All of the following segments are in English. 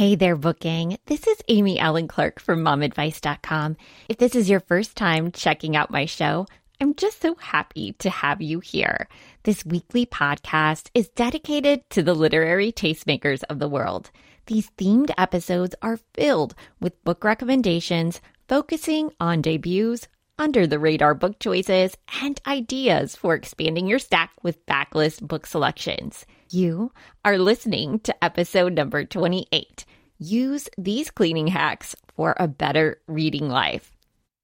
Hey there, book gang. This is Amy Allen Clark from momadvice.com. If this is your first time checking out my show, I'm just so happy to have you here. This weekly podcast is dedicated to the literary tastemakers of the world. These themed episodes are filled with book recommendations focusing on debuts, under the radar book choices, and ideas for expanding your stack with backlist book selections. You are listening to episode number 28. Use these cleaning hacks for a better reading life.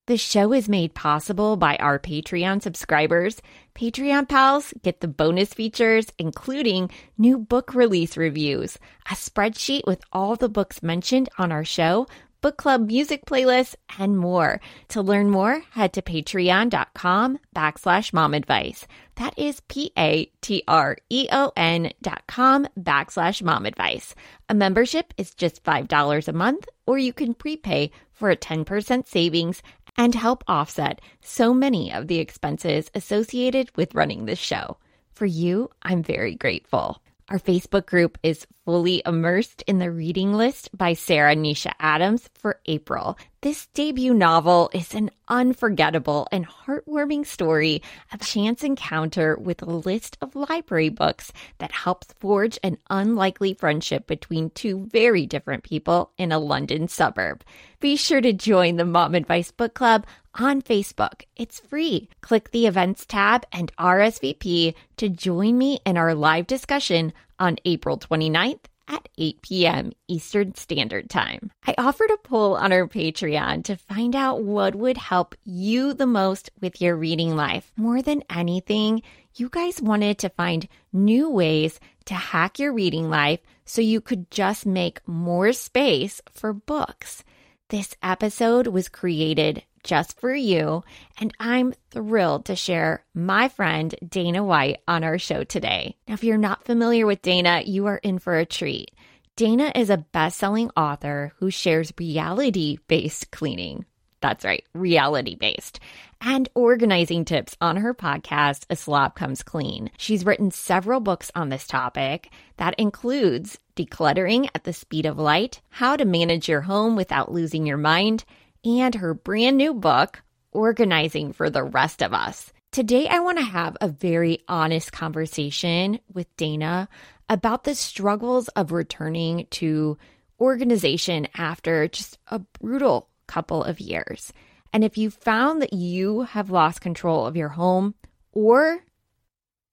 The show is made possible by our Patreon subscribers. Patreon pals get the bonus features, including new book release reviews, a spreadsheet with all the books mentioned on our show, book club music playlists, and more. To learn more, head to patreon.com backslash mom advice. That is P A T R E O N dot com backslash mom advice. A membership is just $5 a month, or you can prepay for a 10% savings and help offset so many of the expenses associated with running this show. For you, I'm very grateful. Our Facebook group is fully immersed in the reading list by Sarah Nisha Adams for April. This debut novel is an unforgettable and heartwarming story of chance encounter with a list of library books that helps forge an unlikely friendship between two very different people in a London suburb. Be sure to join the Mom Advice Book Club on Facebook. It's free. Click the events tab and RSVP to join me in our live discussion on April 29th at 8 p.m. Eastern Standard Time. I offered a poll on our Patreon to find out what would help you the most with your reading life. More than anything, you guys wanted to find new ways to hack your reading life so you could just make more space for books. This episode was created just for you, and I'm thrilled to share my friend Dana White on our show today. Now, if you're not familiar with Dana, you are in for a treat. Dana is a best selling author who shares reality based cleaning. That's right, reality based. And organizing tips on her podcast, A Slob Comes Clean. She's written several books on this topic that includes Decluttering at the Speed of Life, How to Manage Your Home Without Losing Your Mind, and her brand new book, Organizing for the Rest of Us. Today, I want to have a very honest conversation with Dana about the struggles of returning to organization after just a brutal couple of years. And if you found that you have lost control of your home or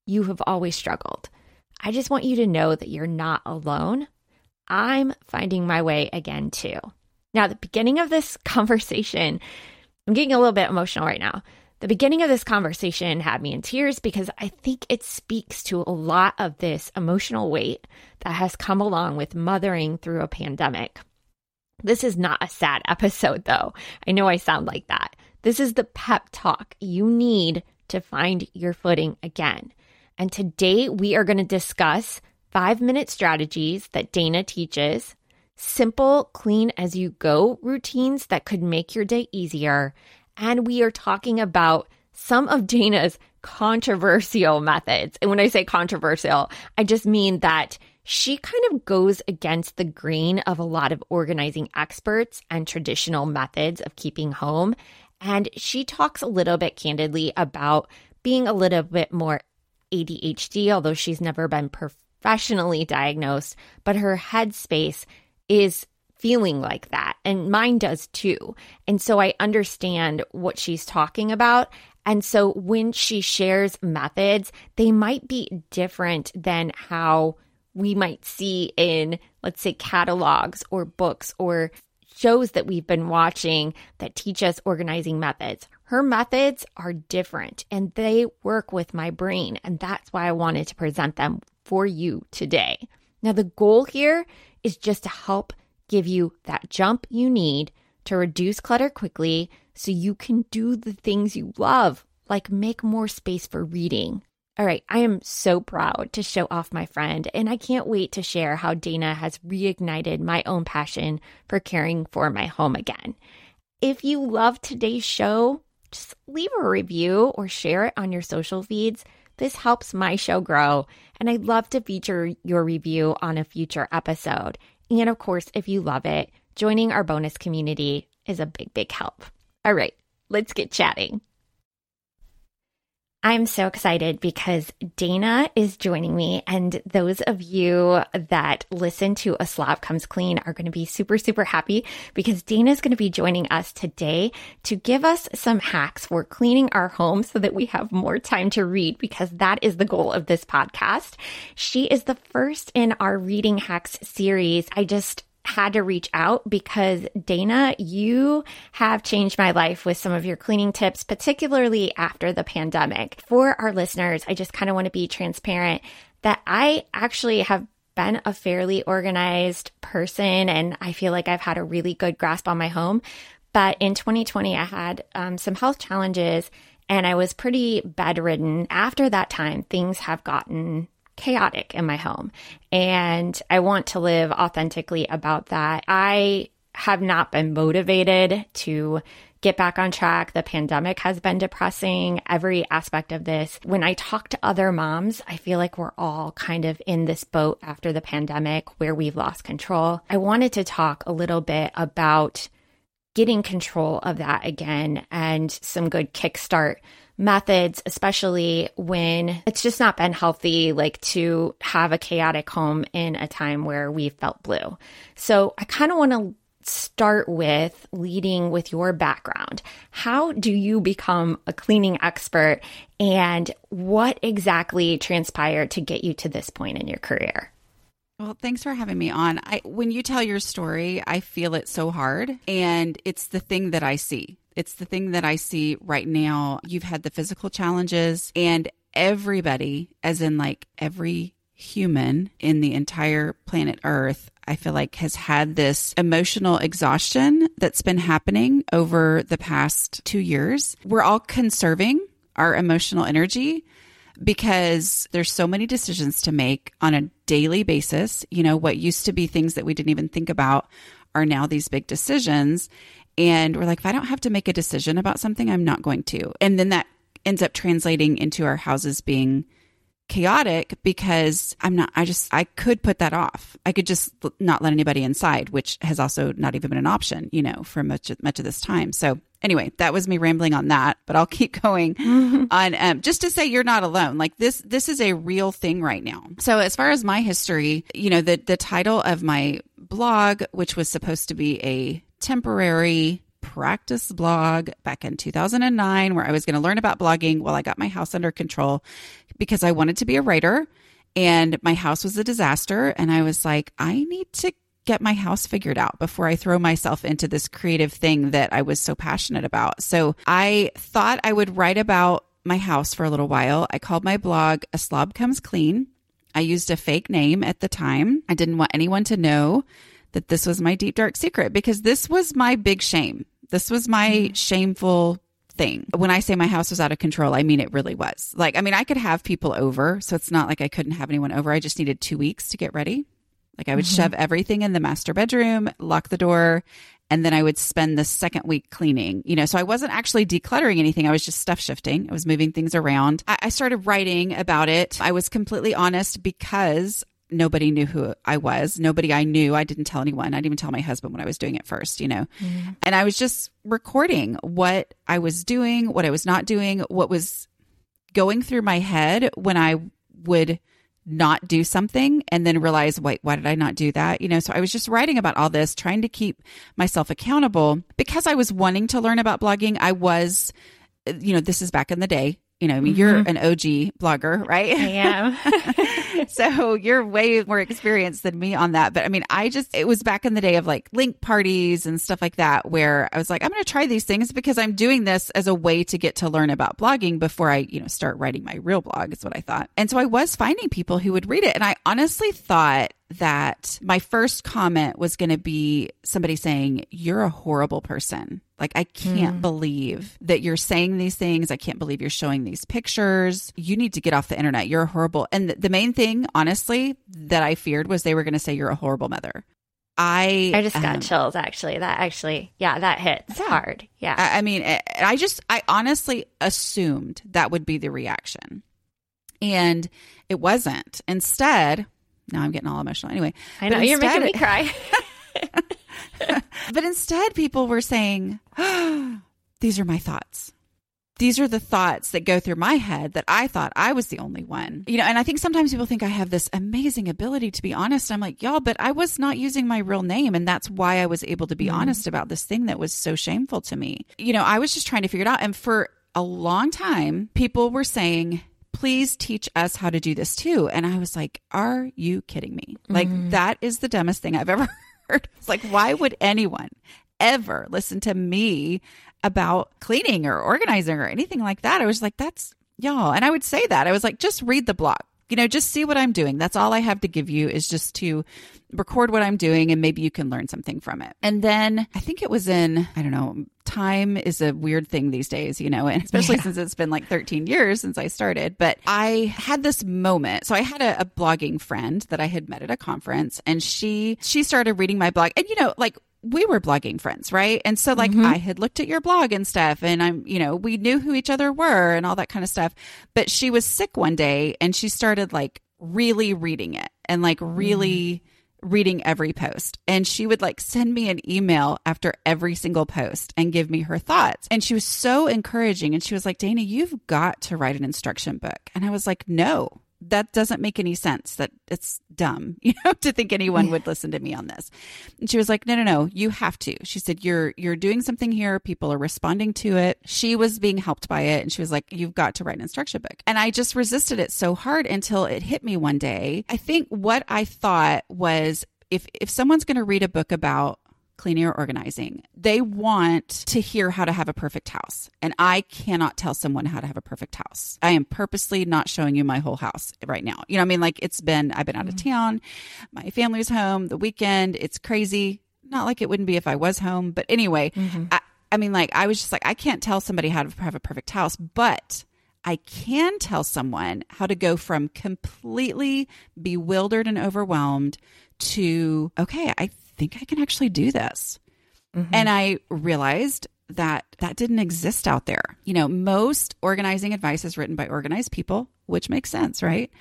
you have always struggled, I just want you to know that you're not alone. I'm finding my way again too. Now, the beginning of this conversation, I'm getting a little bit emotional right now. The beginning of this conversation had me in tears because I think it speaks to a lot of this emotional weight that has come along with mothering through a pandemic. This is not a sad episode, though. I know I sound like that. This is the pep talk you need to find your footing again. And today we are going to discuss five minute strategies that Dana teaches, simple, clean as you go routines that could make your day easier. And we are talking about some of Dana's controversial methods. And when I say controversial, I just mean that she kind of goes against the grain of a lot of organizing experts and traditional methods of keeping home. And she talks a little bit candidly about being a little bit more ADHD, although she's never been professionally diagnosed, but her headspace is feeling like that. And mine does too. And so I understand what she's talking about. And so when she shares methods, they might be different than how we might see in, let's say, catalogs or books or shows that we've been watching that teach us organizing methods. Her methods are different and they work with my brain. And that's why I wanted to present them for you today. Now, the goal here is just to help give you that jump you need to reduce clutter quickly so you can do the things you love, like make more space for reading. All right, I am so proud to show off my friend, and I can't wait to share how Dana has reignited my own passion for caring for my home again. If you love today's show, just leave a review or share it on your social feeds. This helps my show grow, and I'd love to feature your review on a future episode. And of course, if you love it, joining our bonus community is a big, big help. All right, let's get chatting. I'm so excited because Dana is joining me, and those of you that listen to A Slob Comes Clean are going to be super, super happy because Dana is going to be joining us today to give us some hacks for cleaning our home so that we have more time to read because that is the goal of this podcast. She is the first in our reading hacks series. I just had to reach out because Dana, you have changed my life with some of your cleaning tips, particularly after the pandemic. For our listeners, I just kind of want to be transparent that I actually have been a fairly organized person and I feel like I've had a really good grasp on my home. But in 2020, I had um, some health challenges and I was pretty bedridden. After that time, things have gotten chaotic in my home. And I want to live authentically about that. I have not been motivated to get back on track. The pandemic has been depressing, every aspect of this. When I talk to other moms, I feel like we're all kind of in this boat after the pandemic where we've lost control. I wanted to talk a little bit about getting control of that again and some good kickstart methods, especially when it's just not been healthy, like to have a chaotic home in a time where we felt blue. So I kind of want to start with leading with your background. How do you become a cleaning expert and what exactly transpired to get you to this point in your career? Well, thanks for having me on. I, when you tell your story, I feel it so hard, and it's the thing that I see. It's the thing that I see right now. You've had the physical challenges, and everybody, as in like every human in the entire planet Earth, I feel like has had this emotional exhaustion that's been happening over the past two years. We're all conserving our emotional energy because there's so many decisions to make on a daily basis. You know, what used to be things that we didn't even think about are now these big decisions. And we're like, if I don't have to make a decision about something, I'm not going to. And then that ends up translating into our houses being chaotic because I'm not, I just, I could put that off. I could just not let anybody inside, which has also not even been an option, you know, for much, much of this time. So anyway, that was me rambling on that, but I'll keep going on, um, just to say you're not alone. Like this, this is a real thing right now. So as far as my history, you know, the, the title of my blog, which was supposed to be a temporary practice blog back in 2009 where I was going to learn about blogging while I got my house under control because I wanted to be a writer and my house was a disaster. And I was like, I need to get my house figured out before I throw myself into this creative thing that I was so passionate about. So I thought I would write about my house for a little while. I called my blog A Slob Comes Clean. I used a fake name at the time. I didn't want anyone to know that this was my deep dark secret because this was my big shame. This was my mm. shameful thing. When I say my house was out of control, I mean it really was. Like, I mean, I could have people over, so it's not like I couldn't have anyone over. I just needed two weeks to get ready. Like, I would mm-hmm. shove everything in the master bedroom, lock the door, and then I would spend the second week cleaning. You know, so I wasn't actually decluttering anything. I was just stuff shifting. I was moving things around. I, I started writing about it. I was completely honest because nobody knew who I was. Nobody I knew. I didn't tell anyone. I didn't even tell my husband when I was doing it first, you know. Mm-hmm. And I was just recording what I was doing, what I was not doing, what was going through my head when I would not do something and then realize, wait, why did I not do that? You know, so I was just writing about all this, trying to keep myself accountable because I was wanting to learn about blogging. I was, you know, this is back in the day you know, I mean, mm-hmm. you're an OG blogger, right? I am. so you're way more experienced than me on that. But I mean, I just, it was back in the day of like link parties and stuff like that, where I was like, I'm going to try these things because I'm doing this as a way to get to learn about blogging before I, you know, start writing my real blog, is what I thought. And so I was finding people who would read it. And I honestly thought that my first comment was going to be somebody saying, You're a horrible person. Like, I can't mm. believe that you're saying these things. I can't believe you're showing these pictures. You need to get off the internet. You're horrible. And the main thing, honestly, that I feared was they were going to say, You're a horrible mother. I I just got um, chills actually. That actually, yeah, that hits yeah. hard. Yeah. I, I mean, I just, I honestly assumed that would be the reaction. And it wasn't. Instead, now I'm getting all emotional. Anyway, I know you're making me cry. but instead, people were saying, oh, These are my thoughts. These are the thoughts that go through my head that I thought I was the only one. You know, and I think sometimes people think I have this amazing ability to be honest. I'm like, y'all, but I was not using my real name. And that's why I was able to be mm-hmm. honest about this thing that was so shameful to me. You know, I was just trying to figure it out. And for a long time, people were saying, please teach us how to do this too. And I was like, are you kidding me? Mm-hmm. Like, that is the dumbest thing I've ever heard. It's like, why would anyone ever listen to me about cleaning or organizing or anything like that? I was like, that's y'all. And I would say that. I was like, just read the blog. You know, just see what I'm doing. That's all I have to give you is just to record what I'm doing and maybe you can learn something from it. And then I think it was in, I don't know, time is a weird thing these days, you know, and especially yeah. since it's been like 13 years since I started. But I had this moment. So I had a, a blogging friend that I had met at a conference and she, she started reading my blog and, you know, like we were blogging friends, right? And so like mm-hmm. I had looked at your blog and stuff and I'm, you know, we knew who each other were and all that kind of stuff. But she was sick one day and she started like really reading it and like really mm-hmm. reading every post. And she would like send me an email after every single post and give me her thoughts. And she was so encouraging and she was like, "Dana, you've got to write an instruction book." And I was like, "No." That doesn't make any sense that it's dumb you know to think anyone would listen to me on this. And she was like no no no you have to. She said you're you're doing something here. People are responding to it. She was being helped by it. And she was like you've got to write an instruction book. And i just resisted it so hard until it hit me one day. I think what i thought was if if someone's going to read a book about cleaning or organizing. They want to hear how to have a perfect house. And I cannot tell someone how to have a perfect house. I am purposely not showing you my whole house right now. You know, I mean, like it's been, I've been out of mm-hmm. town. My family's home the weekend. It's crazy. Not like it wouldn't be if I was home. But anyway, mm-hmm. I, I mean, like I was just like, I can't tell somebody how to have a perfect house, but I can tell someone how to go from completely bewildered and overwhelmed to, okay, I think I can actually do this. Mm-hmm. And I realized that that didn't exist out there. You know, most organizing advice is written by organized people, which makes sense, right?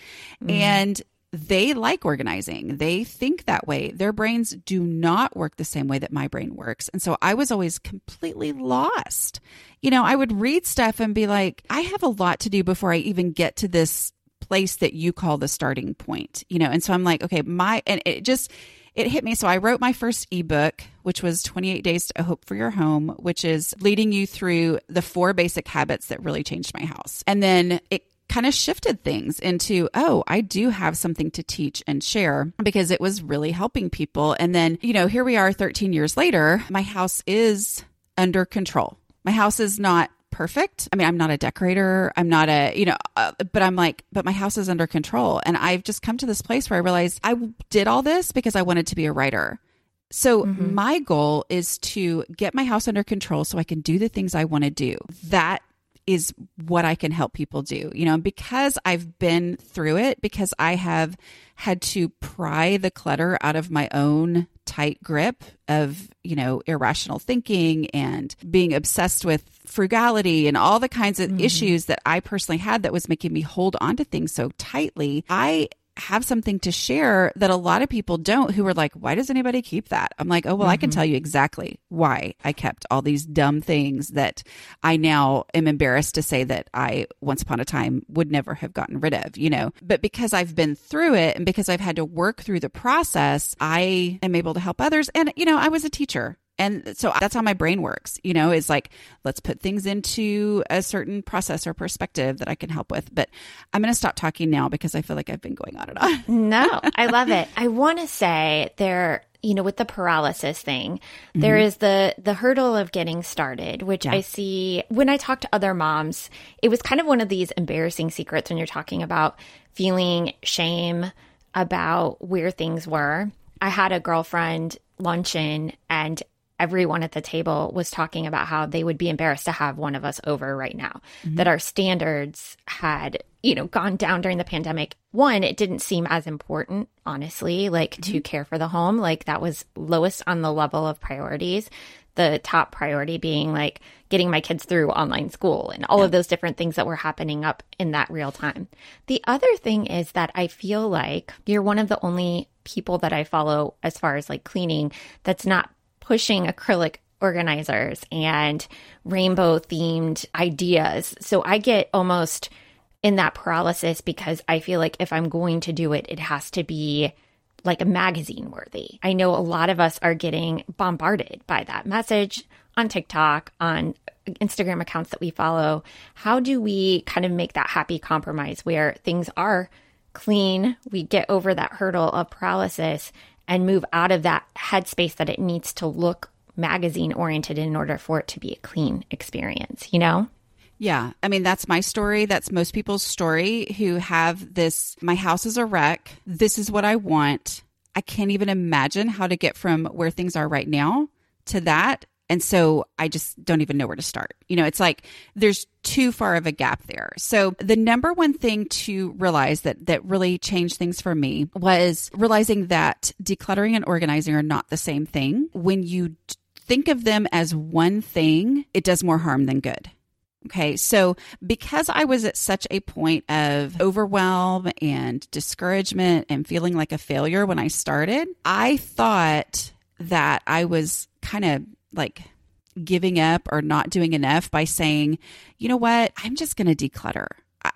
Mm-hmm. And they like organizing. They think that way. Their brains do not work the same way that my brain works. And so I was always completely lost. You know, I would read stuff and be like, I have a lot to do before I even get to this place that you call the starting point, you know? And so I'm like, okay, my, and it just, it hit me. So I wrote my first ebook, which was 28 Days to Hope for Your Home, which is leading you through the four basic habits that really changed my house. And then it kind of shifted things into, oh, I do have something to teach and share because it was really helping people. And then, you know, here we are 13 years later, my house is under control. My house is not perfect. I mean, I'm not a decorator. I'm not a, you know, uh, but I'm like, but my house is under control. And I've just come to this place where I realized I did all this because I wanted to be a writer. So mm-hmm. my goal is to get my house under control so I can do the things I want to do. That is what I can help people do. You know, because I've been through it, because I have had to pry the clutter out of my own tight grip of, you know, irrational thinking and being obsessed with frugality and all the kinds of mm-hmm. issues that I personally had that was making me hold on to things so tightly. I have something to share that a lot of people don't who are like, why does anybody keep that? I'm like, oh, well, mm-hmm. I can mm-hmm. tell you exactly why I kept all these dumb things that I now am embarrassed to say that I once upon a time would never have gotten rid of, you know, but because I've been through it and because I've had to work through the process, I am able to help others. And, you know, I was a teacher and so that's how my brain works, you know, is like, let's put things into a certain process or perspective that I can help with. But I'm going to stop talking now because I feel like I've been going on and on. no, I love it. I want to say there, you know, with the paralysis thing, mm-hmm. there is the the hurdle of getting started, which yeah. I see when I talk to other moms. It was kind of one of these embarrassing secrets when you're talking about feeling shame about where things were. I had a girlfriend luncheon and everyone at the table was talking about how they would be embarrassed to have one of us over right now, mm-hmm. that our standards had, you know, gone down during the pandemic. One, it didn't seem as important, honestly, like mm-hmm. to care for the home. Like that was lowest on the level of priorities. the top priority being like getting my kids through online school and all yeah. of those different things that were happening up in that real time. The other thing is that I feel like you're one of the only people that I follow as far as like cleaning that's not pushing acrylic organizers and rainbow themed ideas. So I get almost in that paralysis because I feel like if I'm going to do it, it has to be like a magazine worthy. I know a lot of us are getting bombarded by that message on TikTok, on Instagram accounts that we follow. How do we kind of make that happy compromise where things are clean, we get over that hurdle of paralysis and move out of that headspace that it needs to look magazine oriented in order for it to be a clean experience, you know? Yeah. I mean, that's my story. That's most people's story who have this my house is a wreck. This is what I want. I can't even imagine how to get from where things are right now to that. And so I just don't even know where to start. You know, it's like there's too far of a gap there. So the number one thing to realize that that really changed things for me was realizing that decluttering and organizing are not the same thing. When you think of them as one thing, it does more harm than good. Okay. So because I was at such a point of overwhelm and discouragement and feeling like a failure when I started, I thought that I was kind of like giving up or not doing enough by saying, you know what? I'm just going to declutter.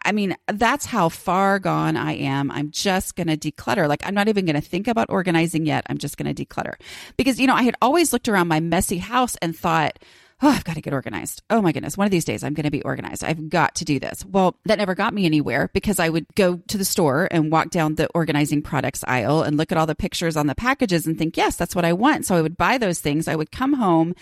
I mean, that's how far gone I am. I'm just going to declutter. Like, I'm not even going to think about organizing yet. I'm just going to declutter. Because, you know, I had always looked around my messy house and thought, oh, I've got to get organized. Oh my goodness, one of these days I'm going to be organized. I've got to do this. Well, that never got me anywhere because I would go to the store and walk down the organizing products aisle and look at all the pictures on the packages and think, yes, that's what I want. So I would buy those things. I would come home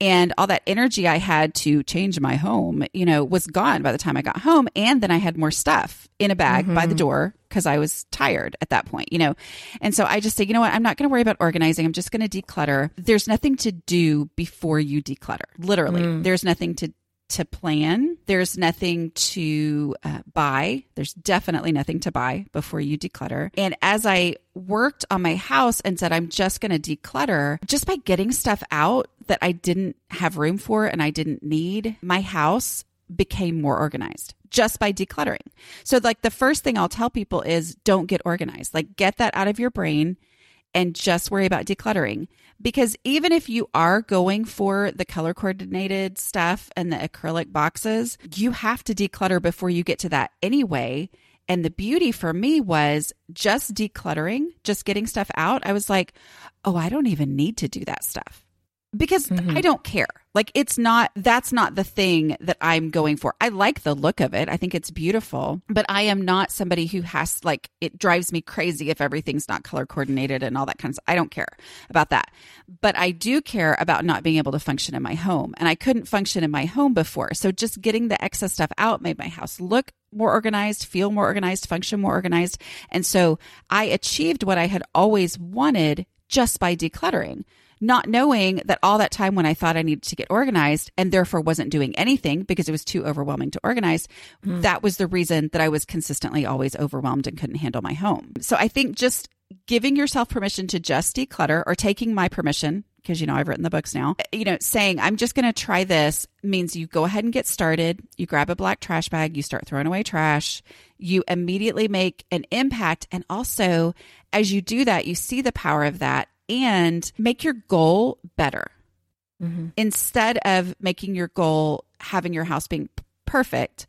and all that energy I had to change my home, you know, was gone by the time I got home. And then I had more stuff in a bag mm-hmm. by the mm-hmm. door because I was tired at that point, you know. And so I just say, you know what, I'm not going to worry about organizing. I'm just going to declutter. There's nothing to do before you declutter. Literally, mm. there's nothing to to plan. There's nothing to uh, buy. There's definitely nothing to buy before you declutter. And as I worked on my house and said, I'm just going to declutter, just by getting stuff out that I didn't have room for and I didn't need, my house became more organized just by decluttering. So, like, the first thing I'll tell people is don't get organized. Like, get that out of your brain and just worry about decluttering. Because even if you are going for the color coordinated stuff and the acrylic boxes, you have to declutter before you get to that anyway. And the beauty for me was just decluttering, just getting stuff out. I was like, oh, I don't even need to do that stuff because mm-hmm. I don't care. Like it's not that's not the thing that I'm going for. I like the look of it. I think it's beautiful, but I am not somebody who has like it drives me crazy if everything's not color coordinated and all that kind of stuff. I don't care about that. But I do care about not being able to function in my home. And I couldn't function in my home before. So just getting the excess stuff out made my house look more organized, feel more organized, function more organized. And so I achieved what I had always wanted just by decluttering not knowing that all that time when I thought I needed to get organized and therefore wasn't doing anything because it was too overwhelming to organize, mm. that was the reason that I was consistently always overwhelmed and couldn't handle my home. So I think just giving yourself permission to just declutter or taking my permission because you know I've written the books now. You know, saying I'm just going to try this means you go ahead and get started. You grab a black trash bag, you start throwing away trash. You immediately make an impact and also as you do that, you see the power of that and make your goal better. Mm-hmm. Instead of making your goal having your house being perfect,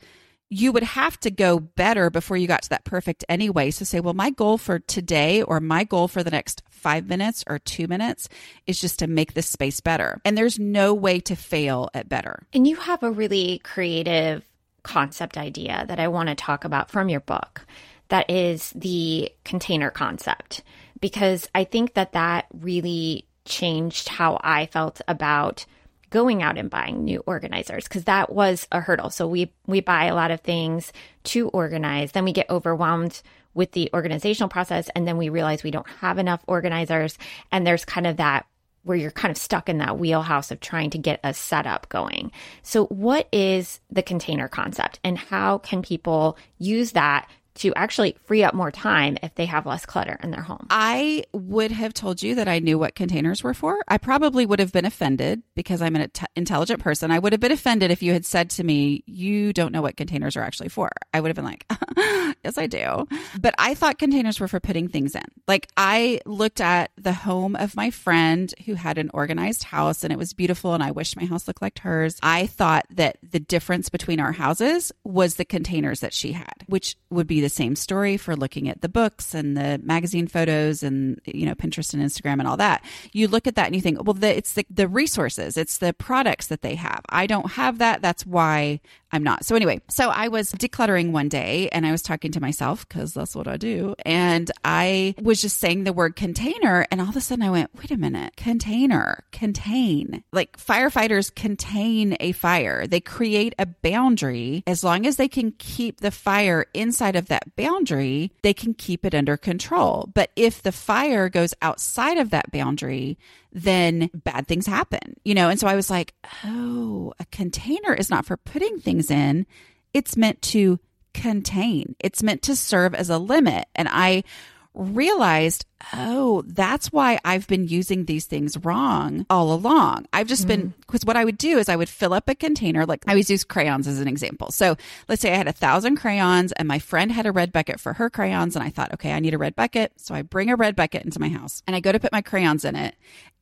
you would have to go better before you got to that perfect anyway. So say, well, my goal for today or my goal for the next five minutes or two minutes is just to make this space better. And there's no way to fail at better. And you have a really creative concept idea that I want to talk about from your book. That is the container concept because I think that that really changed how I felt about going out and buying new organizers because that was a hurdle. So we we buy a lot of things to organize, then we get overwhelmed with the organizational process and then we realize we don't have enough organizers and there's kind of that where you're kind of stuck in that wheelhouse of trying to get a setup going. So what is the container concept and how can people use that to actually free up more time if they have less clutter in their home. I would have told you that I knew what containers were for. I probably would have been offended because I'm an intelligent person. I would have been offended if you had said to me, You don't know what containers are actually for. I would have been like, Yes, I do. But I thought containers were for putting things in. Like I looked at the home of my friend who had an organized house and it was beautiful and I wish my house looked like hers. I thought that the difference between our houses was the containers that she had, which would be the same story for looking at the books and the magazine photos and you know Pinterest and Instagram and all that. You look at that and you think, well, the, it's the the resources, it's the products that they have. I don't have that. That's why I'm not. So anyway, so I was decluttering one day and I was talking to myself because that's what I do, and I was just saying the word container, and all of a sudden I went, wait a minute, container, contain. Like firefighters contain a fire. They create a boundary as long as they can keep the fire inside of that boundary, they can keep it under control. But if the fire goes outside of that boundary, then bad things happen, you know? And so I was like, oh, a container is not for putting things in, it's meant to contain, it's meant to serve as a limit. And I realized, oh, that's why I've been using these things wrong all along. I've just mm been, because what I would do is I would fill up a container, like I always use crayons as an example. So let's say I had a thousand crayons and my friend had a red bucket for her crayons. And I thought, okay, I need a red bucket. So I bring a red bucket into my house and I go to put my crayons in it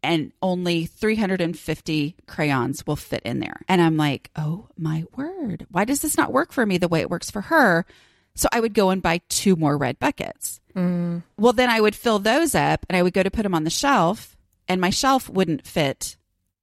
and only 350 crayons will fit in there. And I'm like, oh my word, why does this not work for me the way it works for her? So I would go and buy two more red buckets. Mm. Well, then I would fill those up and I would go to put them on the shelf, and my shelf wouldn't fit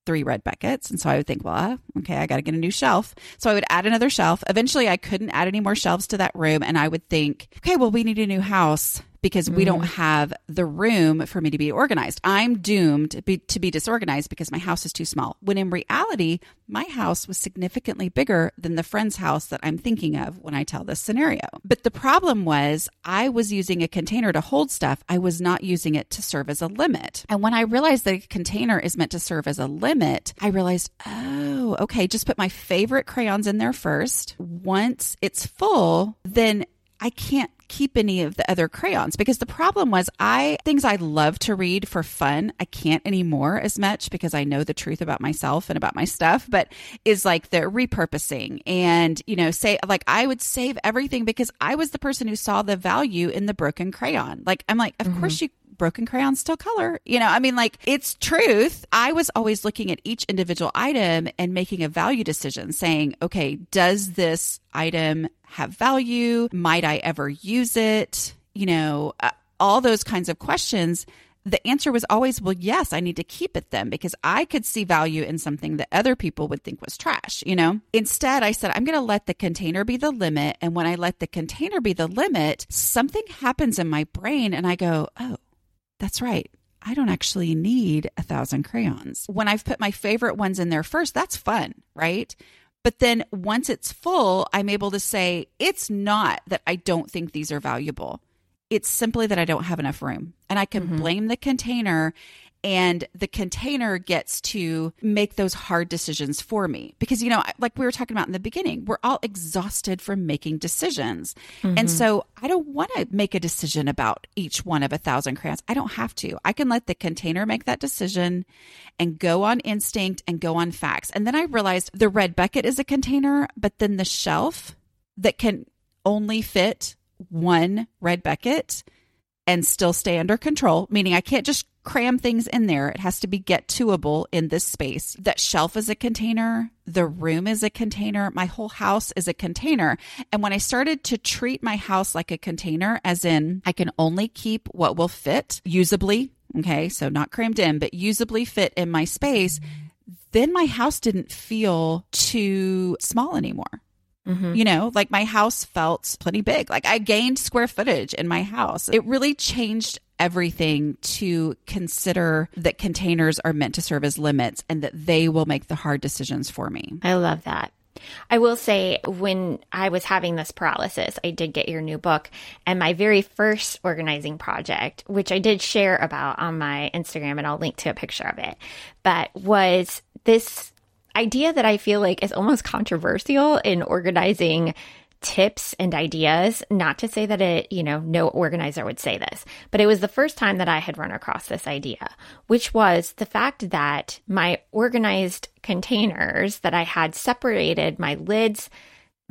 three red buckets. And so I would think, well, okay, I got to get a new shelf. So I would add another shelf. Eventually, I couldn't add any more shelves to that room. And I would think, okay, well, we need a new house because we don't mm. have the room for me to be organized. I'm doomed to be, to be, disorganized because my house is too small. When in reality, my house was significantly bigger than the friend's house that I'm thinking of when I tell this scenario. But the problem was I was using a container to hold stuff. I was not using it to serve as a limit. And when I realized that a container is meant to serve as a limit, I realized, oh, okay, just put my favorite crayons in there first. Once it's full, then I can't keep any of the other crayons because the problem was I things I love to read for fun, I can't anymore as much because I know the truth about myself and about my stuff, but is like the repurposing and, you know, say like I would save everything because I was the person who saw the value in the broken crayon. Like I'm like, of mm-hmm. course you broken crayons still color. You know, I mean, like it's truth. I was always looking at each individual item and making a value decision saying, okay, does this item have value? Might I ever use it? You know, uh, all those kinds of questions the answer was always, well, yes, I need to keep it then because I could see value in something that other people would think was trash, you know? Instead, I said, I'm going to let the container be the limit. And when I let the container be the limit, something happens in my brain and I go, oh, that's right. I don't actually need a thousand crayons. When I've put my favorite ones in there first, that's fun, right? But then once it's full, I'm able to say, it's not that I don't think these are valuable. It's simply that I don't have enough room. And I can mm-hmm. blame the container and the container gets to make those hard decisions for me. Because you know like we were talking about in the beginning we're all exhausted from making decisions. Mm-hmm. and so i don't want to make a decision about each one of a thousand crayons. I don't have to. I can let the container make that decision and go on instinct and go on facts. And then i realized the red bucket is a container but then the shelf that can only fit one red bucket and still stay under control, meaning I can't just cram things in there. It has to be get toable in this space. That shelf is a container. The room is a container. My whole house is a container. And when I started to treat my house like a container, as in I can only keep what will fit usably, okay, so not crammed in, but usably fit in my space, then my house didn't feel too small anymore. Mm-hmm. You know, like my house felt plenty big. Like I gained square footage in my house. It really changed everything to consider that containers are meant to serve as limits and that they will make the hard decisions for me. I love that. I will say, when I was having this paralysis, I did get your new book. And my very first organizing project, which I did share about on my Instagram, and I'll link to a picture of it, but was this idea that I feel like is almost controversial in organizing tips and ideas. Not to say that it, you know, no organizer would say this, but it was the first time that I had run across this idea, which was the fact that my organized containers that I had separated my lids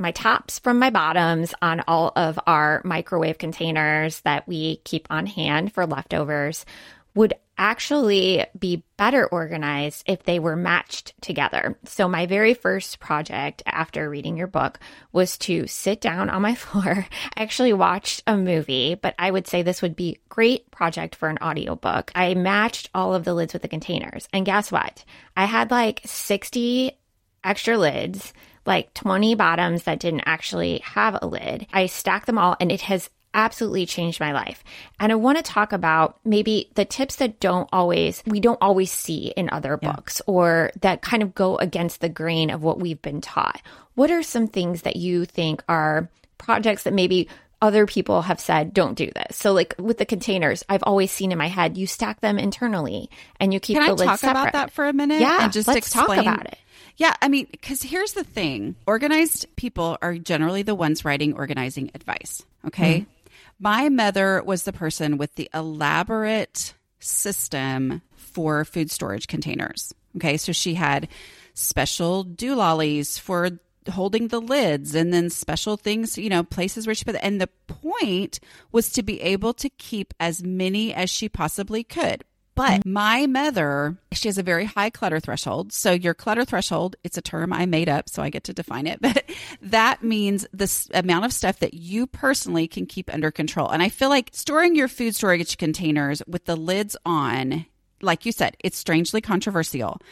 my tops from my bottoms on all of our microwave containers that we keep on hand for leftovers would actually be better organized if they were matched together. So, my very first project after reading your book was to sit down on my floor. I actually watched a movie, but I would say this would be great project for an audiobook. I matched all of the lids with the containers. And guess what? I had like 60 extra lids like 20 bottoms that didn't actually have a lid. I stacked them all and it has absolutely changed my life. And I want to talk about maybe the tips that don't always, we don't always see in other yeah. books or that kind of go against the grain of what we've been taught. What are some things that you think are projects that maybe other people have said don't do this. So like with the containers, I've always seen in my head you stack them internally and you keep Can the I talk separate. about that for a minute? Yeah, and just let's explain. talk about it. Yeah, I mean, because here's the thing: organized people are generally the ones writing organizing advice. Okay, mm-hmm. My mother was the person with the elaborate system for food storage containers. Okay, so she had special doolollies for holding the lids and then special things, you know, places where she put. And the point was to be able to keep as many as she possibly could. But mm-hmm. my mother, she has a very high clutter threshold. So your clutter threshold, it's a term I made up, so I get to define it. But that means the amount of stuff that you personally can keep under control. And I feel like storing your food storage containers with the lids on, like you said, it's strangely controversial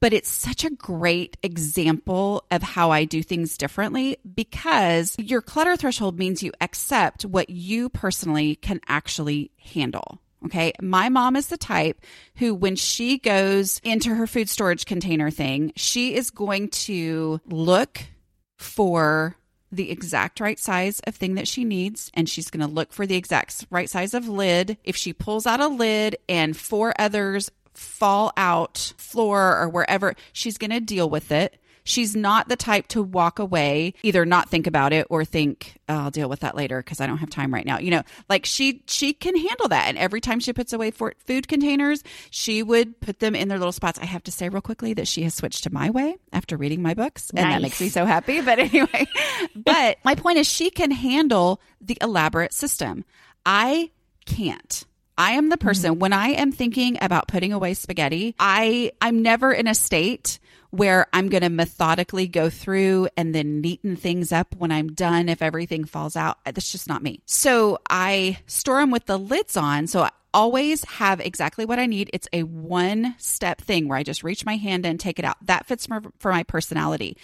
but it's such a great example of how I do things differently because your clutter threshold means you accept what you personally can actually handle. Okay. My mom is the type who, when she goes into her food storage container thing, she is going to look for the exact right size of thing that she needs. And she's going to look for the exact right size of lid. If she pulls out a lid and four others fall out floor or wherever, she's going to deal with it. She's not the type to walk away, either not think about it or think, oh, I'll deal with that later because I don't have time right now. You know, like she she can handle that. And every time she puts away for food containers, she would put them in their little spots. I have to say real quickly that she has switched to my way after reading my books, and nice. that makes me so happy. But anyway, but my point is she can handle the elaborate system. I can't. I am the person mm-hmm. when I am thinking about putting away spaghetti, I I'm never in a state where I'm going to methodically go through and then neaten things up when I'm done if everything falls out. That's just not me. So I store them with the lids on. So I always have exactly what I need. It's a one step thing where I just reach my hand and take it out. That fits for, for my personality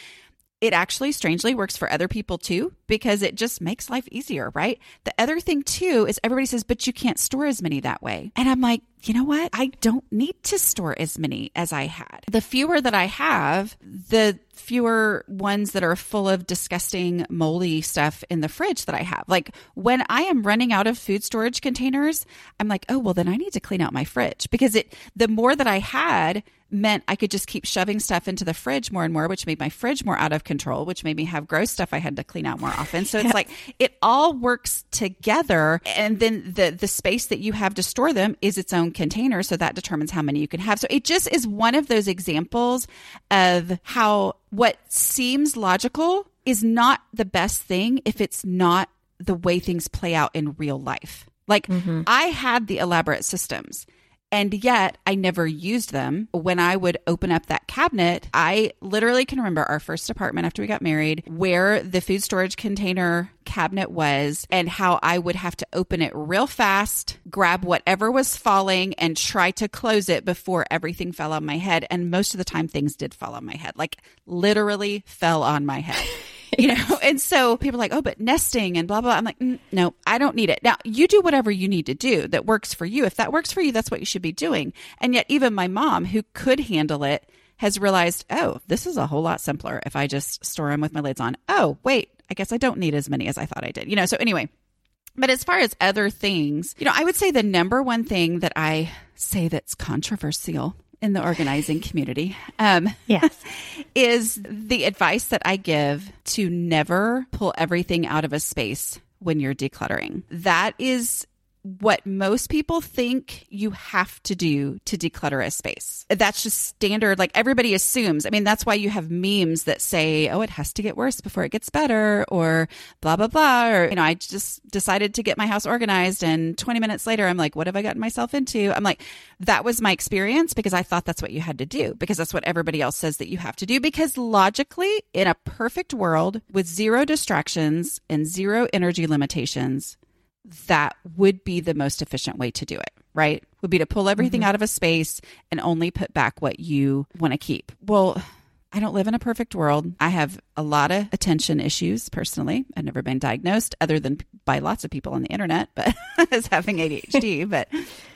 it actually strangely works for other people too because it just makes life easier, right? The other thing too is everybody says, but you can't store as many that way. And I'm like, you know what? I don't need to store as many as I had. The fewer that I have, the fewer ones that are full of disgusting, moldy stuff in the fridge that I have. Like when I am running out of food storage containers, I'm like, oh, well, then I need to clean out my fridge because it, the more that I had, meant I could just keep shoving stuff into the fridge more and more, which made my fridge more out of control, which made me have gross stuff I had to clean out more often. So it's like it all works together. And then the the space that you have to store them is its own container. So that determines how many you can have. So it just is one of those examples of how what seems logical is not the best thing if it's not the way things play out in real life. Like mm-hmm. I had the elaborate systems and yet I never used them. When I would open up that cabinet, I literally can remember our first apartment after we got married, where the food storage container cabinet was and how I would have to open it real fast, grab whatever was falling and try to close it before everything fell on my head. And most of the time things did fall on my head, like literally fell on my head. you know and so people are like oh but nesting and blah blah. I'm like no i don't need it. Now you do whatever you need to do that works for you. If that works for you that's what you should be doing. And yet even my mom who could handle it has realized oh this is a whole lot simpler if i just store them with my lids on. Oh wait i guess i don't need as many as i thought i did. You know so anyway but as far as other things, you know, I would say the number one thing that I say that's controversial in the organizing community. Um, yes. is the advice that I give to never pull everything out of a space when you're decluttering. That is what most people think you have to do to declutter a space. That's just standard. Like everybody assumes. I mean, that's why you have memes that say, oh, it has to get worse before it gets better, or blah, blah, blah. Or, you know, I just decided to get my house organized. And 20 minutes later, I'm like, what have I gotten myself into? I'm like, that was my experience because I thought that's what you had to do because that's what everybody else says that you have to do. Because logically, in a perfect world with zero distractions and zero energy limitations, that would be the most efficient way to do it, right? Would be to pull everything mm-hmm. out of a space and only put back what you want to keep. Well, I don't live in a perfect world. I have a lot of attention issues personally. I've never been diagnosed other than by lots of people on the internet, but as having ADHD, but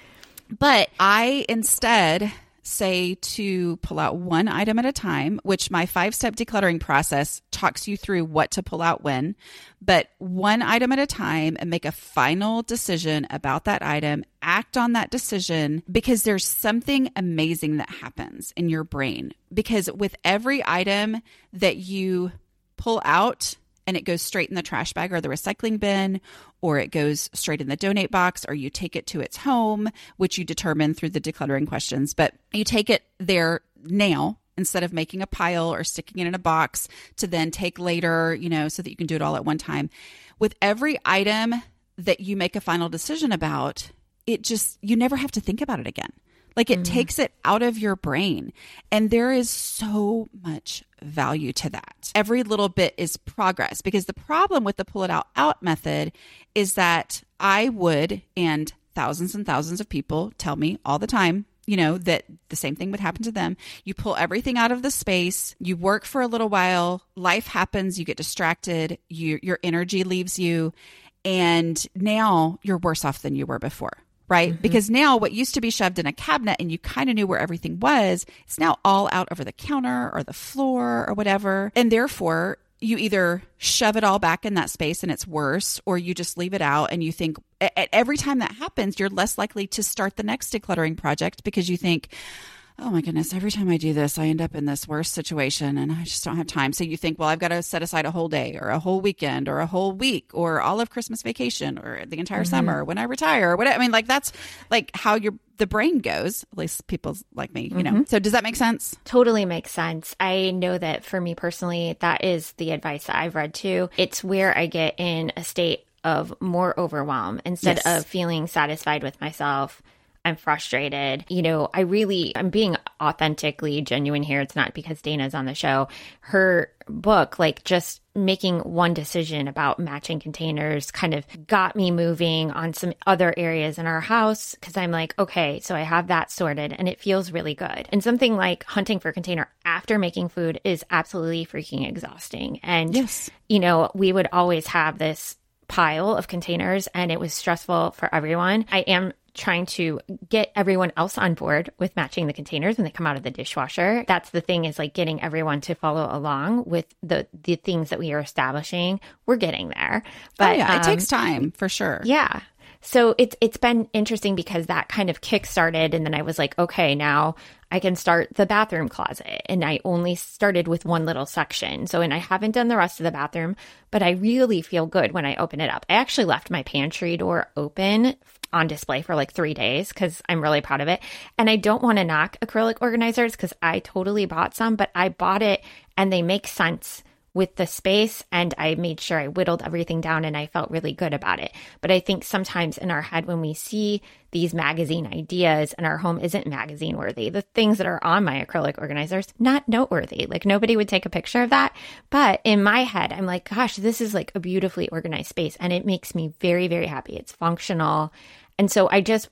but I instead say to pull out one item at a time, which my five step decluttering process talks you through what to pull out when, but one item at a time and make a final decision about that item. Act on that decision because there's something amazing that happens in your brain. Because with every item that you pull out, and it goes straight in the trash bag or the recycling bin, or it goes straight in the donate box, or you take it to its home, which you determine through the decluttering questions. But you take it there now instead of making a pile or sticking it in a box to then take later, you know, so that you can do it all at one time. With every item that you make a final decision about, it just, you never have to think about it again. Like it mm-hmm. takes it out of your brain. And there is so much value to that. Every little bit is progress because the problem with the pull it out out method is that I would, and thousands and thousands of people tell me all the time, you know, that the same thing would happen to them. You pull everything out of the space, you work for a little while, life happens, you get distracted, you, your energy leaves you, and now you're worse off than you were before right? Mm-hmm. Because now what used to be shoved in a cabinet and you kind of knew where everything was, it's now all out over the counter or the floor or whatever. And therefore, you either shove it all back in that space and it's worse, or you just leave it out and you think every time that happens, you're less likely to start the next decluttering project because you think, oh my goodness, every time I do this, I end up in this worse situation and I just don't have time. So you think, well, I've got to set aside a whole day or a whole weekend or a whole week or all of Christmas vacation or the entire mm-hmm. summer when I retire or whatever. I mean, like that's like how your the brain goes, at least people like me, you mm-hmm. know. So does that make sense? Totally makes sense. I know that for me personally, that is the advice that I've read too. It's where I get in a state of more overwhelm instead yes. of feeling satisfied with myself I'm frustrated. You know, I really, I'm being authentically genuine here. It's not because Dana's on the show. Her book, like just making one decision about matching containers kind of got me moving on some other areas in our house because I'm like, okay, so I have that sorted and it feels really good. And something like hunting for container after making food is absolutely freaking exhausting. And, yes. you know, we would always have this pile of containers and it was stressful for everyone. I am trying to get everyone else on board with matching the containers when they come out of the dishwasher. That's the thing is like getting everyone to follow along with the the things that we are establishing. We're getting there. But oh, yeah, um, it takes time for sure. Yeah. So it's it's been interesting because that kind of kick started and then I was like, okay, now I can start the bathroom closet. And I only started with one little section. So, and I haven't done the rest of the bathroom, but I really feel good when I open it up. I actually left my pantry door open on display for like three days because I'm really proud of it. And I don't want to knock acrylic organizers because I totally bought some, but I bought it and they make sense with the space and I made sure I whittled everything down and I felt really good about it. But I think sometimes in our head, when we see these magazine ideas and our home isn't magazine worthy, the things that are on my acrylic organizers, not noteworthy. Like nobody would take a picture of that. But in my head, I'm like, gosh, this is like a beautifully organized space and it makes me very, very happy. It's functional. And so I just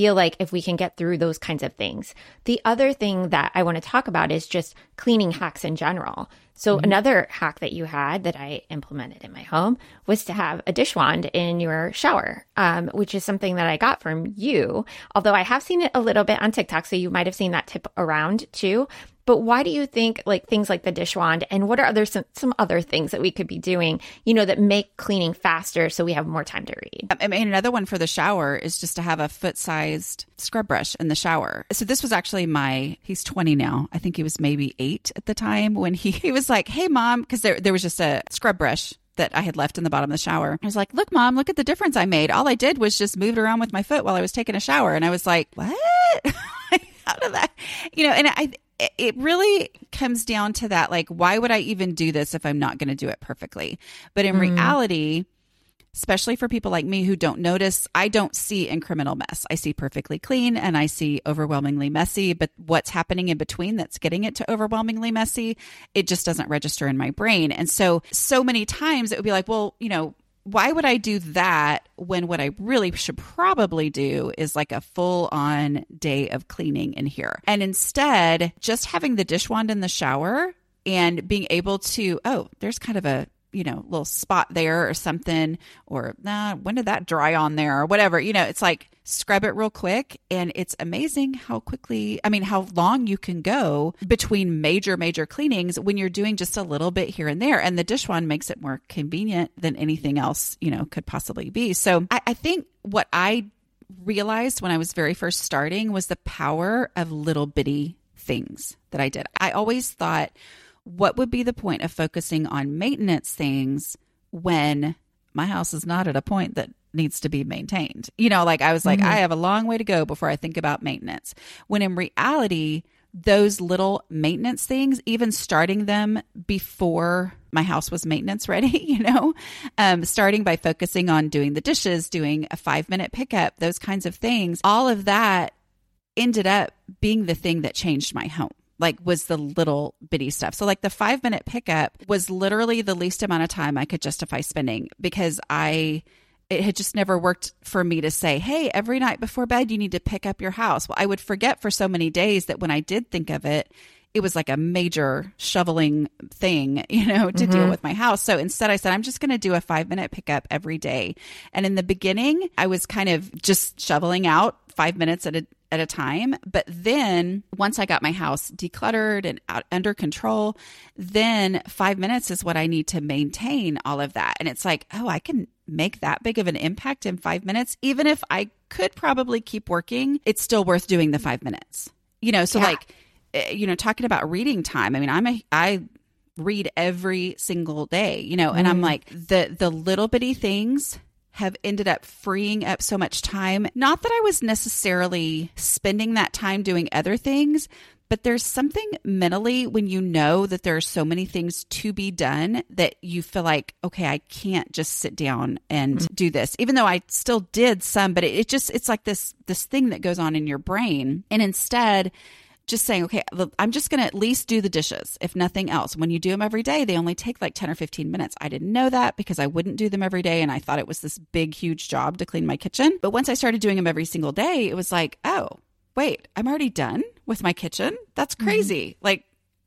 feel like if we can get through those kinds of things. The other thing that I want to talk about is just cleaning hacks in general. So mm-hmm. another hack that you had that I implemented in my home was to have a dish wand in your shower, um, which is something that I got from you. Although I have seen it a little bit on TikTok, so you might have seen that tip around too. But why do you think like things like the dish wand and what are other some, some other things that we could be doing, you know, that make cleaning faster so we have more time to read? I mean, another one for the shower is just to have a foot sized scrub brush in the shower. So this was actually my, he's 20 now. I think he was maybe eight at the time when he, he was like, Hey mom, cause there, there was just a scrub brush that I had left in the bottom of the shower. I was like, look, mom, look at the difference I made. All I did was just moved around with my foot while I was taking a shower. And I was like, what? How did that, you know, and I, it really comes down to that like why would i even do this if i'm not going to do it perfectly? But in mm. reality especially for people like me who don't notice i don't see incremental mess. I see perfectly clean and i see overwhelmingly messy but what's happening in between that's getting it to overwhelmingly messy it just doesn't register in my brain. And so so many times it would be like well you know why would I do that when what I really should probably do is like a full on day of cleaning in here? And instead, just having the dish wand in the shower and being able to, oh, there's kind of a you know, little spot there or something, or nah, when did that dry on there or whatever. You know, it's like scrub it real quick. And it's amazing how quickly, I mean, how long you can go between major, major cleanings when you're doing just a little bit here and there. And the dish wand makes it more convenient than anything else, you know, could possibly be. So I, I think what I realized when I was very first starting was the power of little bitty things that I did. I always thought, what would be the point of focusing on maintenance things when my house is not at a point that needs to be maintained? You know, like I was like, mm-hmm. I have a long way to go before I think about maintenance. When in reality, those little maintenance things, even starting them before my house was maintenance ready, you know, um, starting by focusing on doing the dishes, doing a five minute pickup, those kinds of things, all of that ended up being the thing that changed my home like was the little bitty stuff. So like the 5 minute pickup was literally the least amount of time I could justify spending because I it had just never worked for me to say, "Hey, every night before bed you need to pick up your house." Well, I would forget for so many days that when I did think of it, it was like a major shoveling thing, you know, to mm-hmm. deal with my house. So instead, I said, I'm just going to do a five minute pickup every day. And in the beginning, I was kind of just shoveling out five minutes at a at a time. But then once I got my house decluttered and out, under control, then five minutes is what I need to maintain all of that. And it's like, oh, I can make that big of an impact in five minutes. Even if I could probably keep working, it's still worth doing the five minutes. You know, so yeah. like, eh, you know, talking about reading time. I mean, I'm a, I read every single day, you know, and mm. I'm like the the little bitty things have ended up freeing up so much time. Not that I was necessarily spending that time doing other things, but there's something mentally when you know that there are so many things to be done that you feel like, okay, I can't just sit down and mm-hmm. do this. Even though I still did some, but it, it just it's like this this thing that goes on in your brain. And instead, just saying, okay, I'm just going to at least do the dishes, if nothing else. When you do them every day, they only take like 10 or 15 minutes. I didn't know that because I wouldn't do them every day. And I thought it was this big, huge job to clean my kitchen. But once I started doing them every single day, it was like, oh, wait, I'm already done with my kitchen? That's mm-hmm. crazy. Mm-hmm. Like,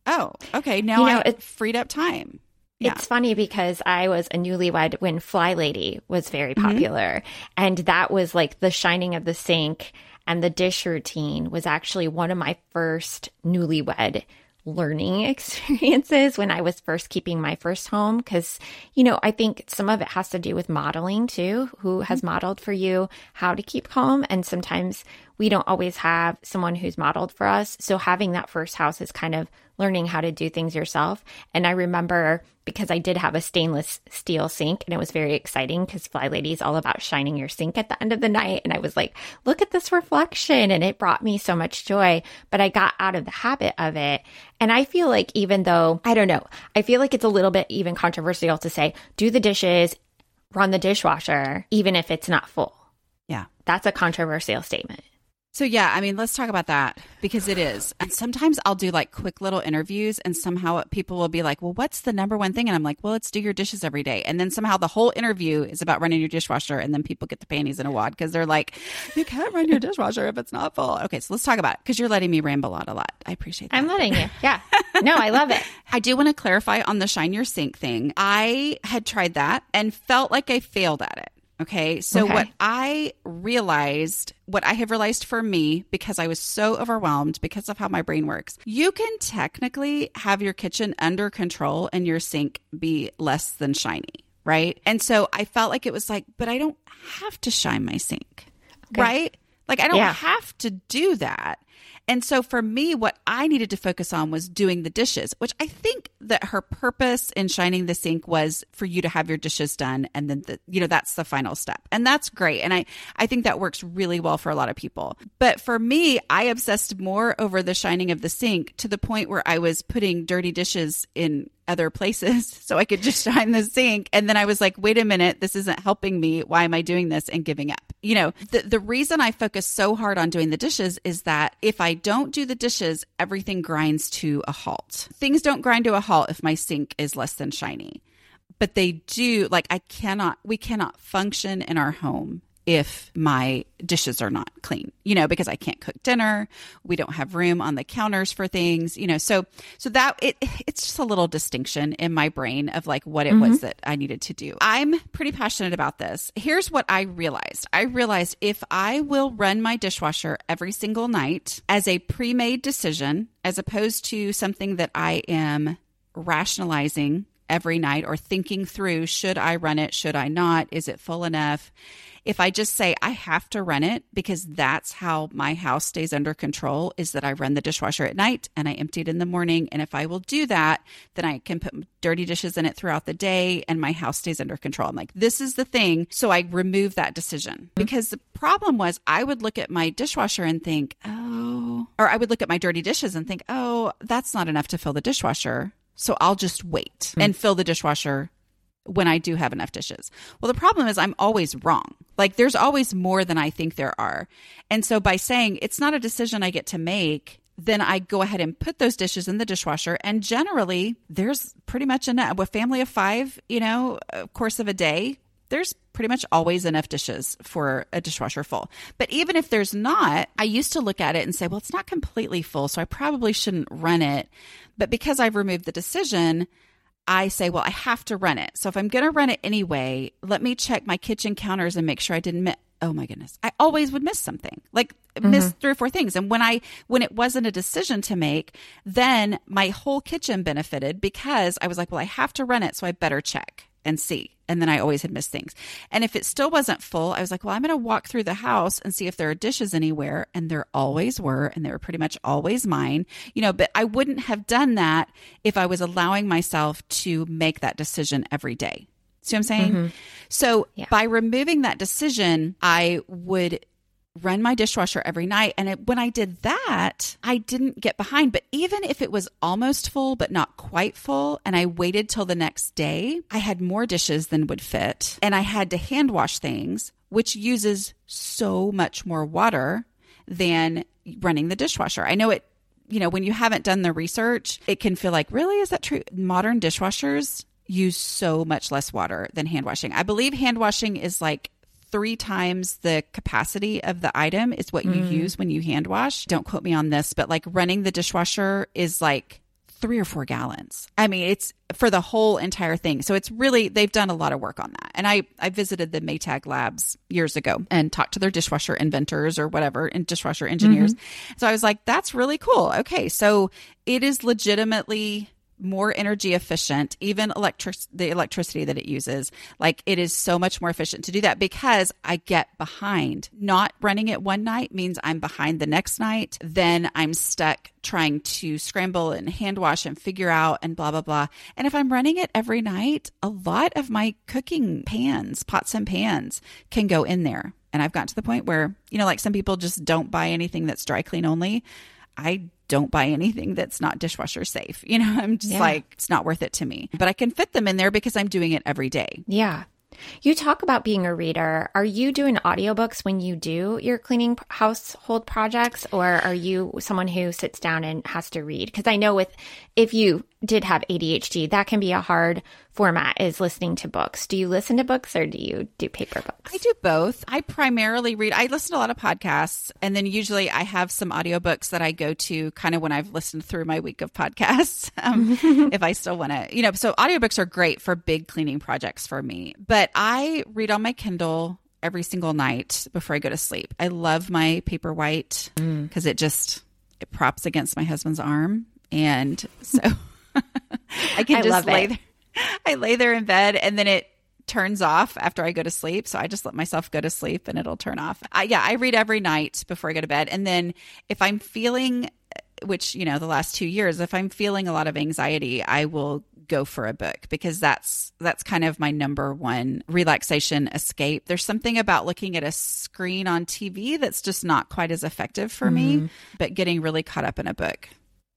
oh, okay, now you know, I freed up time. Yeah. It's funny because I was a newlywed when Fly Lady was very mm-hmm. popular. Mm-hmm. And that was like the shining of the sink and the dish routine was actually one of my first newlywed learning experiences when I was first keeping my first home. Cause, you know, I think some of it has to do with modeling too. Who has mm-hmm. modeled for you how to keep home? And sometimes we don't always have someone who's modeled for us. So having that first house is kind of learning how to do things yourself. And I remember because I did have a stainless steel sink and it was very exciting because Fly Lady is all about shining your sink at the end of the night. And I was like, look at this reflection. And it brought me so much joy, but I got out of the habit of it. And I feel like even though, I don't know, I feel like it's a little bit even controversial to say, do the dishes, run the dishwasher, even if it's not full. Yeah. That's a controversial statement. So yeah, I mean, let's talk about that because it is. And sometimes I'll do like quick little interviews and somehow people will be like, "Well, what's the number one thing?" And I'm like, "Well, it's do your dishes every day." And then somehow the whole interview is about running your dishwasher and then people get the panties in a wad because they're like, "You can't run your dishwasher if it's not full." Okay, so let's talk about it because you're letting me ramble on a lot. I appreciate that. I'm letting you. Yeah. No, I love it. I do want to clarify on the shine your sink thing. I had tried that and felt like I failed at it. Okay. So, Okay. what I realized, what I have realized for me, because I was so overwhelmed because of how my brain works, you can technically have your kitchen under control and your sink be less than shiny. Right. And so I felt like it was like, but I don't have to shine my sink. Right. Like, I don't Yeah. have to do that. And so for me, what I needed to focus on was doing the dishes, which I think that her purpose in shining the sink was for you to have your dishes done. And then, the, you know, that's the final step. And that's great. And I, I think that works really well for a lot of people. But for me, I obsessed more over the shining of the sink to the point where I was putting dirty dishes in other places so I could just shine the sink. And then I was like, wait a minute, this isn't helping me. Why am I doing this and giving up? You know, the, the reason I focus so hard on doing the dishes is that if I don't do the dishes, everything grinds to a halt. Things don't grind to a halt if my sink is less than shiny. But they do, like, I cannot, we cannot function in our home if my dishes are not clean, you know, because I can't cook dinner. We don't have room on the counters for things, you know. So, so that it, it's just a little distinction in my brain of like what it was mm-hmm. that I needed to do. I'm pretty passionate about this. Here's what I realized I realized if I will run my dishwasher every single night as a pre made decision, as opposed to something that I am rationalizing every night or thinking through should I run it? Should I not? Is it full enough? If I just say I have to run it because that's how my house stays under control, is that I run the dishwasher at night and I empty it in the morning. And if I will do that, then I can put dirty dishes in it throughout the day and my house stays under control. I'm like, this is the thing. So I remove that decision mm-hmm. because the problem was I would look at my dishwasher and think, oh, or I would look at my dirty dishes and think, oh, that's not enough to fill the dishwasher. So I'll just wait hmm. and fill the dishwasher when I do have enough dishes. Well, the problem is I'm always wrong. Like there's always more than I think there are. And so by saying it's not a decision I get to make, then I go ahead and put those dishes in the dishwasher. And generally, there's pretty much enough. A family of five, you know, uh, course of a day, there's pretty much always enough dishes for a dishwasher full. But even if there's not, I used to look at it and say, well, it's not completely full, so I probably shouldn't run it. But because I've removed the decision, I say, well, I have to run it. So if I'm going to run it anyway, let me check my kitchen counters and make sure I didn't miss. Oh my goodness. I always would miss something, like miss mm-hmm. three or four things. And when I, when it wasn't a decision to make, then my whole kitchen benefited because I was like, well, I have to run it. So I better check and see. And then I always had missed things. And if it still wasn't full, I was like, well, I'm going to walk through the house and see if there are dishes anywhere. And there always were. And they were pretty much always mine, you know, but I wouldn't have done that if I was allowing myself to make that decision every day. See what I'm saying? Mm-hmm. So Yeah. by removing that decision, I would run my dishwasher every night. And it, when I did that, I didn't get behind. But even if it was almost full, but not quite full, and I waited till the next day, I had more dishes than would fit. And I had to hand wash things, which uses so much more water than running the dishwasher. I know it. You know, when you haven't done the research, it can feel like, really, is that true? Modern dishwashers use so much less water than hand washing. I believe hand washing is like three times the capacity of the item is what you mm. use when you hand wash. Don't quote me on this, but like running the dishwasher is like three or four gallons. I mean, it's for the whole entire thing. So it's really they've done a lot of work on that. And I I visited the Maytag labs years ago and talked to their dishwasher inventors or whatever and dishwasher engineers. Mm-hmm. So I was like, that's really cool. Okay, so it is legitimately more energy efficient even electric the electricity that it uses. Like it is so much more efficient to do that because i get behind. Not running it one night means i'm behind the next night. Then i'm stuck trying to scramble and hand wash and figure out and blah blah blah. And if i'm running it every night a lot of my cooking pans pots and pans can go in there. And i've gotten to the point where you know like some people just don't buy anything that's dry clean only I don't buy anything that's not dishwasher safe. You know, I'm just Yeah. like, it's not worth it to me. But I can fit them in there because I'm doing it every day. Yeah. You talk about being a reader. Are you doing audiobooks when you do your cleaning household projects or are you someone who sits down and has to read? Because I know with if you did have ADHD, that can be a hard format is listening to books. Do you listen to books or do you do paper books? I do both. I primarily read. I listen to a lot of podcasts and then usually I have some audiobooks that I go to kind of when I've listened through my week of podcasts. Um, if I still want to, you know, so audiobooks are great for big cleaning projects for me. But I read on my Kindle every single night before I go to sleep. I love my Paperwhite because mm. it just it props against my husband's arm and so I can I just lay it. there. I lay there in bed and then it turns off after I go to sleep. So I just let myself go to sleep and it'll turn off. I, yeah, I read every night before I go to bed. And then if I'm feeling, which, you know, the last two years, if I'm feeling a lot of anxiety, I will go for a book because that's that's kind of my number one relaxation escape. There's something about looking at a screen on TV that's just not quite as effective for mm-hmm. me, but getting really caught up in a book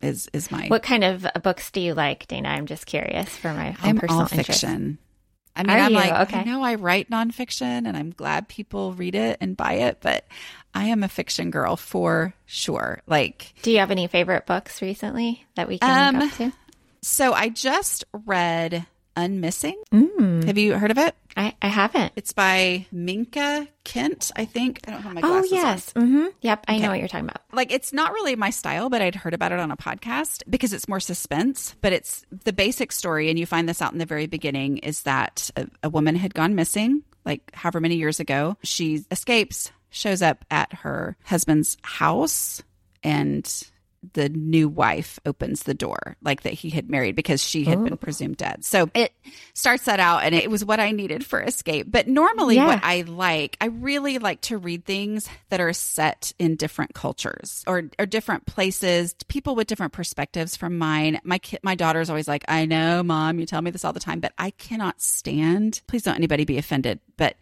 is is my What kind of books do you like, Dana? I'm just curious for my own I'm personal all fiction. I mean, Are I'm you? like, okay. I know I write nonfiction and I'm glad people read it and buy it, but I am a fiction girl for sure. Like, do you have any favorite books recently that we can um, to? So I just read Unmissing. Mm. Have you heard of it? I, I haven't. It's by Minka Kent, I think. I don't have my oh, glasses. Oh yes, mm-hmm. yep. I okay. know what you're talking about. Like it's not really my style, but I'd heard about it on a podcast because it's more suspense. But it's the basic story, and you find this out in the very beginning: is that a, a woman had gone missing, like however many years ago. She escapes, shows up at her husband's house, and the new wife opens the door, like that he had married because she had oh. been presumed dead. So it starts that out, and it was what I needed for escape. But normally, yeah. what I like, I really like to read things that are set in different cultures or, or different places, people with different perspectives from mine. My kid, my daughter's always like, I know, mom, you tell me this all the time, but I cannot stand, please don't anybody be offended, but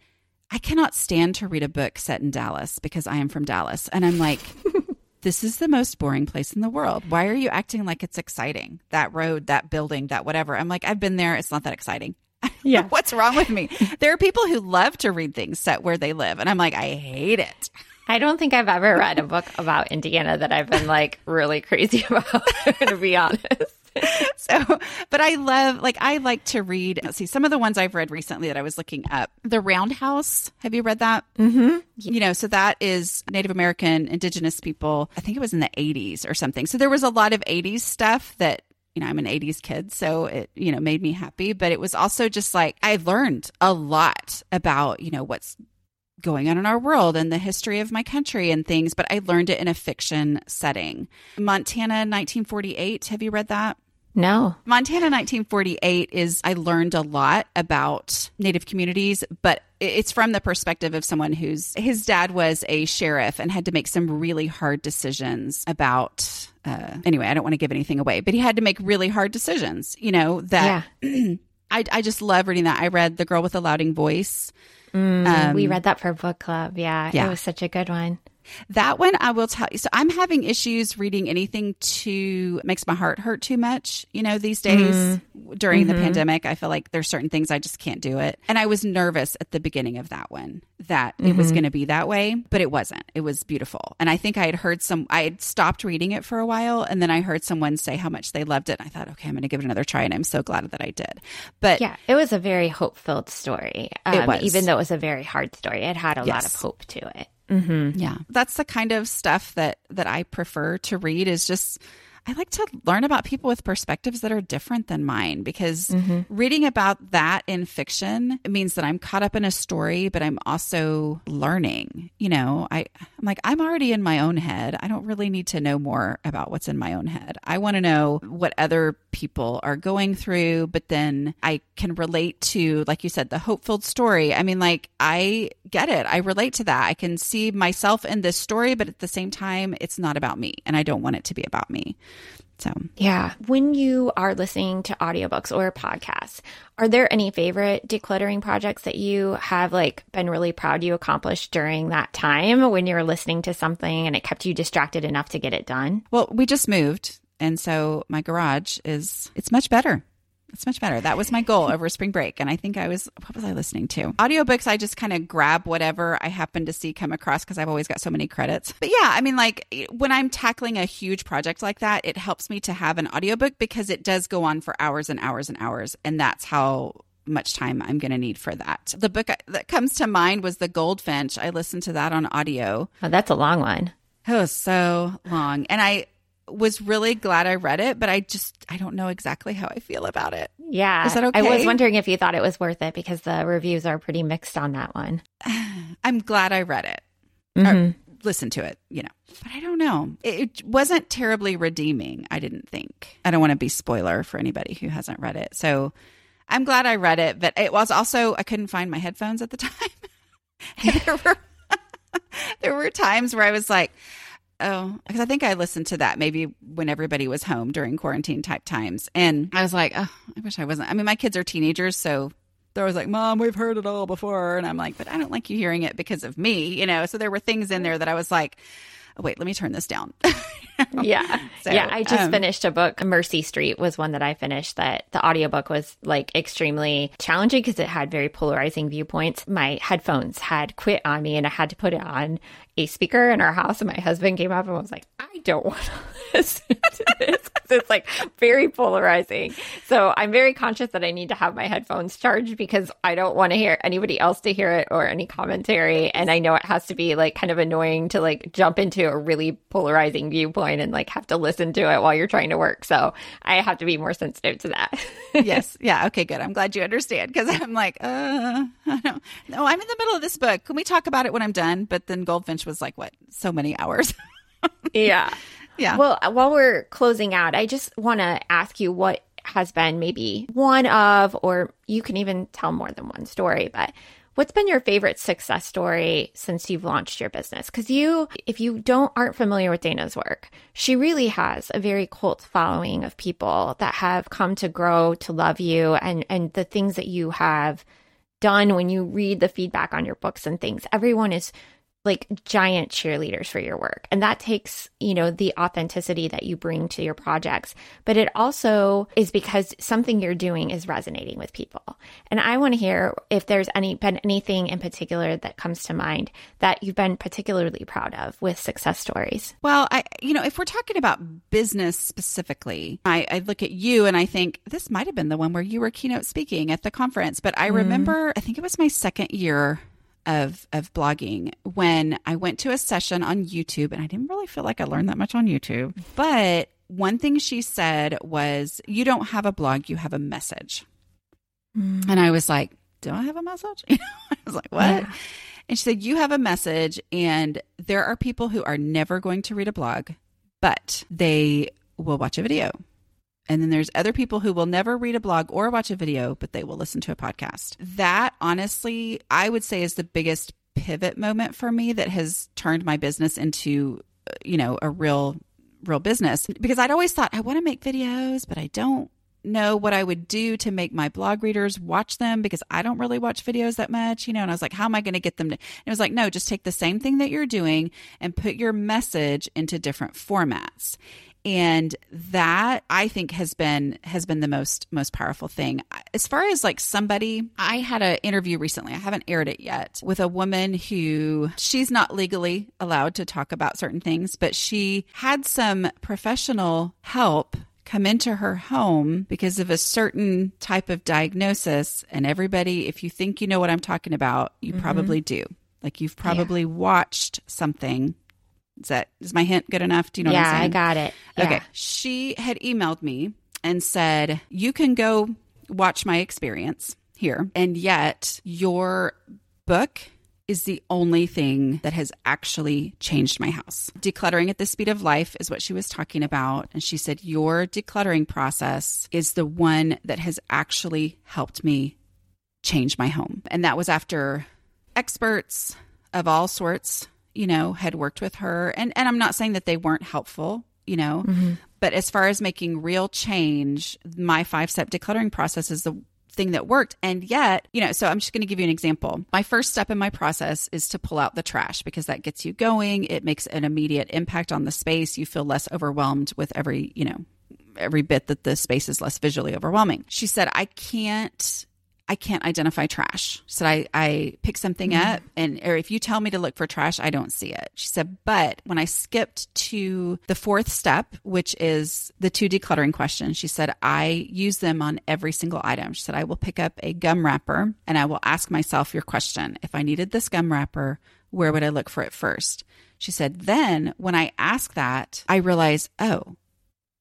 I cannot stand to read a book set in Dallas because I am from Dallas. And I'm like, this is the most boring place in the world. Why are you acting like it's exciting? That road, that building, that whatever. I'm like, I've been there. It's not that exciting. Yeah. What's wrong with me? There are people who love to read things set where they live. And I'm like, I hate it. I don't think I've ever read a book about Indiana that I've been like really crazy about, to be honest. so, but I love, like, I like to read. See, some of the ones I've read recently that I was looking up. The Roundhouse. Have you read that? Mm-hmm. You know, so that is Native American, Indigenous people. I think it was in the 80s or something. So there was a lot of 80s stuff that you know, I'm an 80s kid, so it, you know, made me happy. But it was also just like I learned a lot about, you know, what's going on in our world and the history of my country and things, but I learned it in a fiction setting. Montana 1948, have you read that? No. Montana 1948 is, I learned a lot about Native communities, but it's from the perspective of someone who's, his dad was a sheriff and had to make some really hard decisions about, uh, anyway, I don't want to give anything away, but he had to make really hard decisions, you know, that yeah. I, I just love reading that. I read The Girl with the Louding Voice. Mm, um, we read that for a book club. Yeah, yeah. It was such a good one. That one I will tell you. So I'm having issues reading anything too makes my heart hurt too much. You know, these days mm. during mm-hmm. the pandemic, I feel like there's certain things I just can't do it. And I was nervous at the beginning of that one that mm-hmm. it was mm-hmm. going to be that way, but it wasn't. It was beautiful. And I think I had heard some I had stopped reading it for a while and then I heard someone say how much they loved it. And I thought, okay, I'm going to give it another try and I'm so glad that I did. But Yeah, it was a very hope-filled story. Um, it was. even though it was a very hard story. It had a yes. lot of hope to it. Mm-hmm. Yeah. That's the kind of stuff that that I prefer to read is just I like to learn about people with perspectives that are different than mine because mm-hmm. reading about that in fiction means that I'm caught up in a story, but I'm also learning. You know, I, I'm like, I'm already in my own head. I don't really need to know more about what's in my own head. I want to know what other people are going through, but then I can relate to, like you said, the hope filled story. I mean, like, I get it. I relate to that. I can see myself in this story, but at the same time, it's not about me and I don't want it to be about me. So, yeah. When you are listening to audiobooks or podcasts, are there any favorite decluttering projects that you have like been really proud you accomplished during that time when you were listening to something and it kept you distracted enough to get it done? Well, we just moved, and so my garage is it's much better. It's much better. That was my goal over spring break. And I think I was, what was I listening to? Audiobooks, I just kind of grab whatever I happen to see come across because I've always got so many credits. But yeah, I mean, like when I'm tackling a huge project like that, it helps me to have an audiobook because it does go on for hours and hours and hours. And that's how much time I'm going to need for that. The book uh, that comes to mind was The Goldfinch. I listened to that on audio. Oh, that's a long one. It was so long. And I was really glad I read it, but I just I don't know exactly how I feel about it. Yeah. Is that okay? I was wondering if you thought it was worth it because the reviews are pretty mixed on that one. I'm glad I read it. Mm-hmm. Or listened to it, you know. But I don't know. It, it wasn't terribly redeeming, I didn't think. I don't want to be spoiler for anybody who hasn't read it. So I'm glad I read it, but it was also I couldn't find my headphones at the time. there were there were times where I was like, oh, because I think I listened to that maybe when everybody was home during quarantine type times, and I was like, oh, I wish I wasn't. I mean, my kids are teenagers, so they're always like, Mom, we've heard it all before, and I'm like, but I don't like you hearing it because of me, you know. So there were things in there that I was like oh, wait, let me turn this down. yeah. So, yeah. I just um, finished a book. Mercy Street was one that I finished that the audiobook was like extremely challenging because it had very polarizing viewpoints. My headphones had quit on me and I had to put it on a speaker in our house. And my husband came up and was like, I don't want to listen to this it's like very polarizing. So I'm very conscious that I need to have my headphones charged because I don't want to hear anybody else to hear it or any commentary. And I know it has to be like kind of annoying to like jump into a really polarizing viewpoint and like have to listen to it while you're trying to work. So I have to be more sensitive to that. yes. Yeah. Okay, good. I'm glad you understand because I'm like, uh, I don't, no, I'm in the middle of this book. Can we talk about it when I'm done? But then Goldfinch was like, what, so many hours? yeah. Yeah. Well, uh, while we're closing out, I just want to ask you what has been maybe one of, or you can even tell more than one story, but What's been your favorite success story since you've launched your business? Because you, if you don't aren't familiar with Dana's work, she really has a very cult following of people that have come to grow to love you and and the things that you have done when you read the feedback on your books and things. Everyone is like giant cheerleaders for your work. And that takes, you know, the authenticity that you bring to your projects. But it also is because something you're doing is resonating with people. And I want to hear if there's any been anything in particular that comes to mind that you've been particularly proud of with success stories. Well, I you know, if we're talking about business specifically, I, I look at you and I think this might have been the one where you were keynote speaking at the conference. But I mm. remember I think it was my second year of of blogging when I went to a session on YouTube and I didn't really feel like I learned that much on YouTube. But one thing she said was, "You don't have a blog, you have a message." Mm. And I was like, "Do I have a message?" I was like, "What?" Yeah. And she said, "You have a message and there are people who are never going to read a blog, but they will watch a video." And then there's other people who will never read a blog or watch a video, but they will listen to a podcast. That honestly, I would say is the biggest pivot moment for me that has turned my business into, uh, you know, a real, real business. Because I'd always thought I want to make videos, but I don't know what I would do to make my blog readers watch them because I don't really watch videos that much, you know. And I was like, how am I going to get them to? And it was like, no, just take the same thing that you're doing and put your message into different formats and that i think has been has been the most most powerful thing as far as like somebody i had an interview recently i haven't aired it yet with a woman who she's not legally allowed to talk about certain things but she had some professional help come into her home because of a certain type of diagnosis and everybody if you think you know what i'm talking about you mm-hmm. probably do like you've probably yeah. watched something is that is my hint good enough? Do you know yeah, i got it. Yeah. Okay. She had emailed me and said, You can go watch my experience here. And yet your book is the only thing that has actually changed my house. Decluttering at the speed of life is what she was talking about. And she said, Your decluttering process is the one that has actually helped me change my home. And that was after experts of all sorts you know, had worked with her. And, and I'm not saying that they weren't helpful, you know, mm-hmm. but as far as making real change, my five step decluttering process is the thing that worked. And yet, you know, so I'm just going to give you an example. My first step in my process is to pull out the trash because that gets you going. It makes an immediate impact on the space. You feel less overwhelmed with every, you know, every bit that the space is less visually overwhelming. She said, I can't I can't identify trash. So I, I pick something mm up and or if you tell me to look for trash, I don't see it. She said, but when I skipped to the fourth step, which is the two decluttering questions, she said, I use them on every single item. She said, I will pick up a gum wrapper and I will ask myself your question. If I needed this gum wrapper, where would I look for it first? She said, then when I ask that, I realize, oh,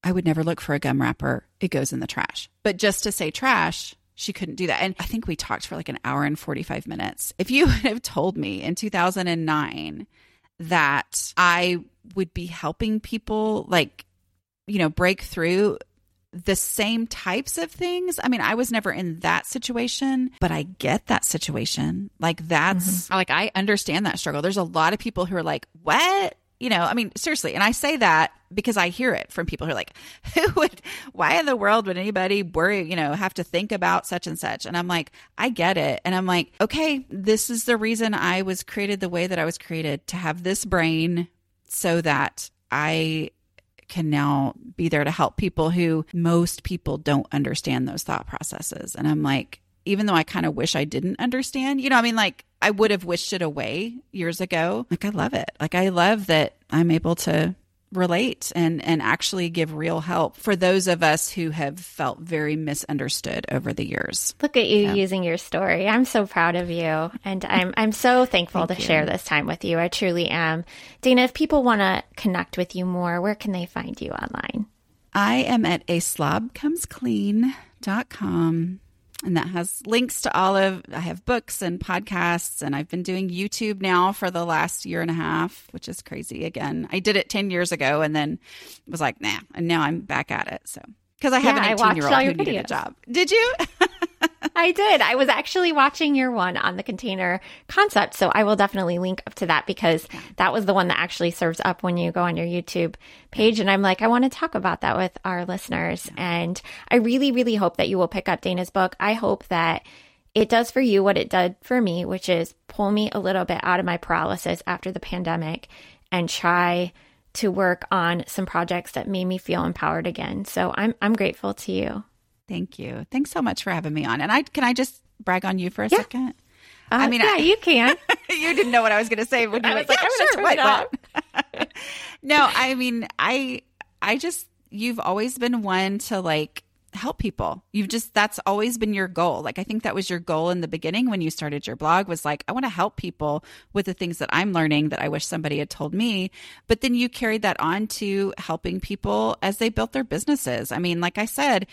I would never look for a gum wrapper. It goes in the trash. But just to say trash, she couldn't do that. And I think we talked for like an hour and 45 minutes. If you would have told me in 2009 that I would be helping people like, you know, break through the same types of things. I mean, I was never in that situation, but I get that situation. Like that's mm-hmm. like I understand that struggle. There's a lot of people who are like, "What? You know, I mean, seriously." And I say that because I hear it from people who are like, "Who would why in the world would anybody worry, you know, have to think about such and such?" And I'm like, "I get it." And I'm like, "Okay, this is the reason I was created the way that I was created to have this brain so that I can now be there to help people who most people don't understand those thought processes. And I'm like, even though I kind of wish I didn't understand, you know, I mean, like I would have wished it away years ago. Like I love it. Like I love that I'm able to relate and and actually give real help for those of us who have felt very misunderstood over the years. Look at you yeah. using your story. I'm so proud of you and I'm I'm so thankful to you. share this time with you. I truly am. Dana, if people want to connect with you more, where can they find you online? I am at a slobcomesclean.com and that has links to all of i have books and podcasts and i've been doing youtube now for the last year and a half which is crazy again. I did it 10 years ago and then was like nah and now i'm back at it so. Because i have yeah, an 18 year old who videos. needed a job. Did you I did. I was actually watching your one on the container concept. So I will definitely link up to that because that was the one that actually serves up when you go on your YouTube page. And I'm like, I want to talk about that with our listeners. And I really, really hope that you will pick up Dana's book. I hope that it does for you what it did for me, which is pull me a little bit out of my paralysis after the pandemic and try to work on some projects that made me feel empowered again. So I'm I'm grateful to you. Thank you. Thanks so much for having me on. And I can I just brag on you for a yeah. second? Uh, I mean, yeah, I, you can. you didn't know what I was going to say when you I was like, yeah, "I'm sure, what, what? no, I mean, I, I just, you've always been one to like help people. You've just that's always been your goal. Like I think that was your goal in the beginning when you started your blog was like I want to help people with the things that I'm learning that I wish somebody had told me. But then you carried that on to helping people as they built their businesses. I mean, like I said,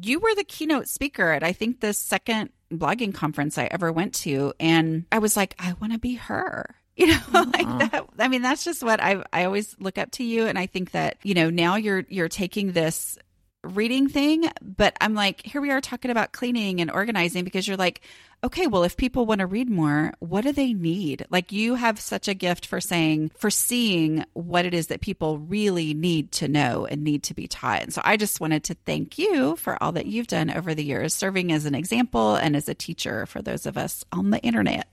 you were the keynote speaker at I think the second blogging conference I ever went to and I was like I want to be her you know mm-hmm. like that i mean that's just what i i always look up to you and i think that you know now you're you're taking this reading thing, but I'm like, here we are talking about cleaning and organizing because you're like, okay, well, if people want to read more, what do they need? Like, you have such a gift for saying, for seeing what it is that people really need to know and need to be taught. And so I just wanted to thank you for all that you've done over the years, serving as an example and as a teacher for those of us on the internet.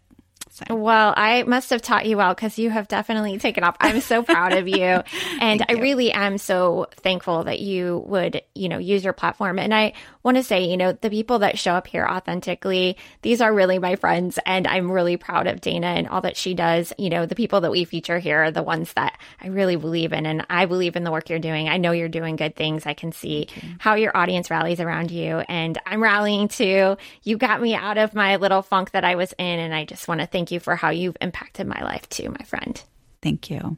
So. Well, I must have taught you well because you have definitely taken off. I'm so proud of you. And I really am so thankful that you would, you know, use your platform. And I want to say, you know, the people that show up here authentically, these are really my friends. And I'm really proud of Dana and all that she does. You know, the people that we feature here are the ones that I really believe in. And I believe in the work you're doing. I know you're doing good things. I can see how your audience rallies around you. And I'm rallying too. You got me out of my little funk that I was in. And I just want to thank you for how you've impacted my life too, my friend. Thank you.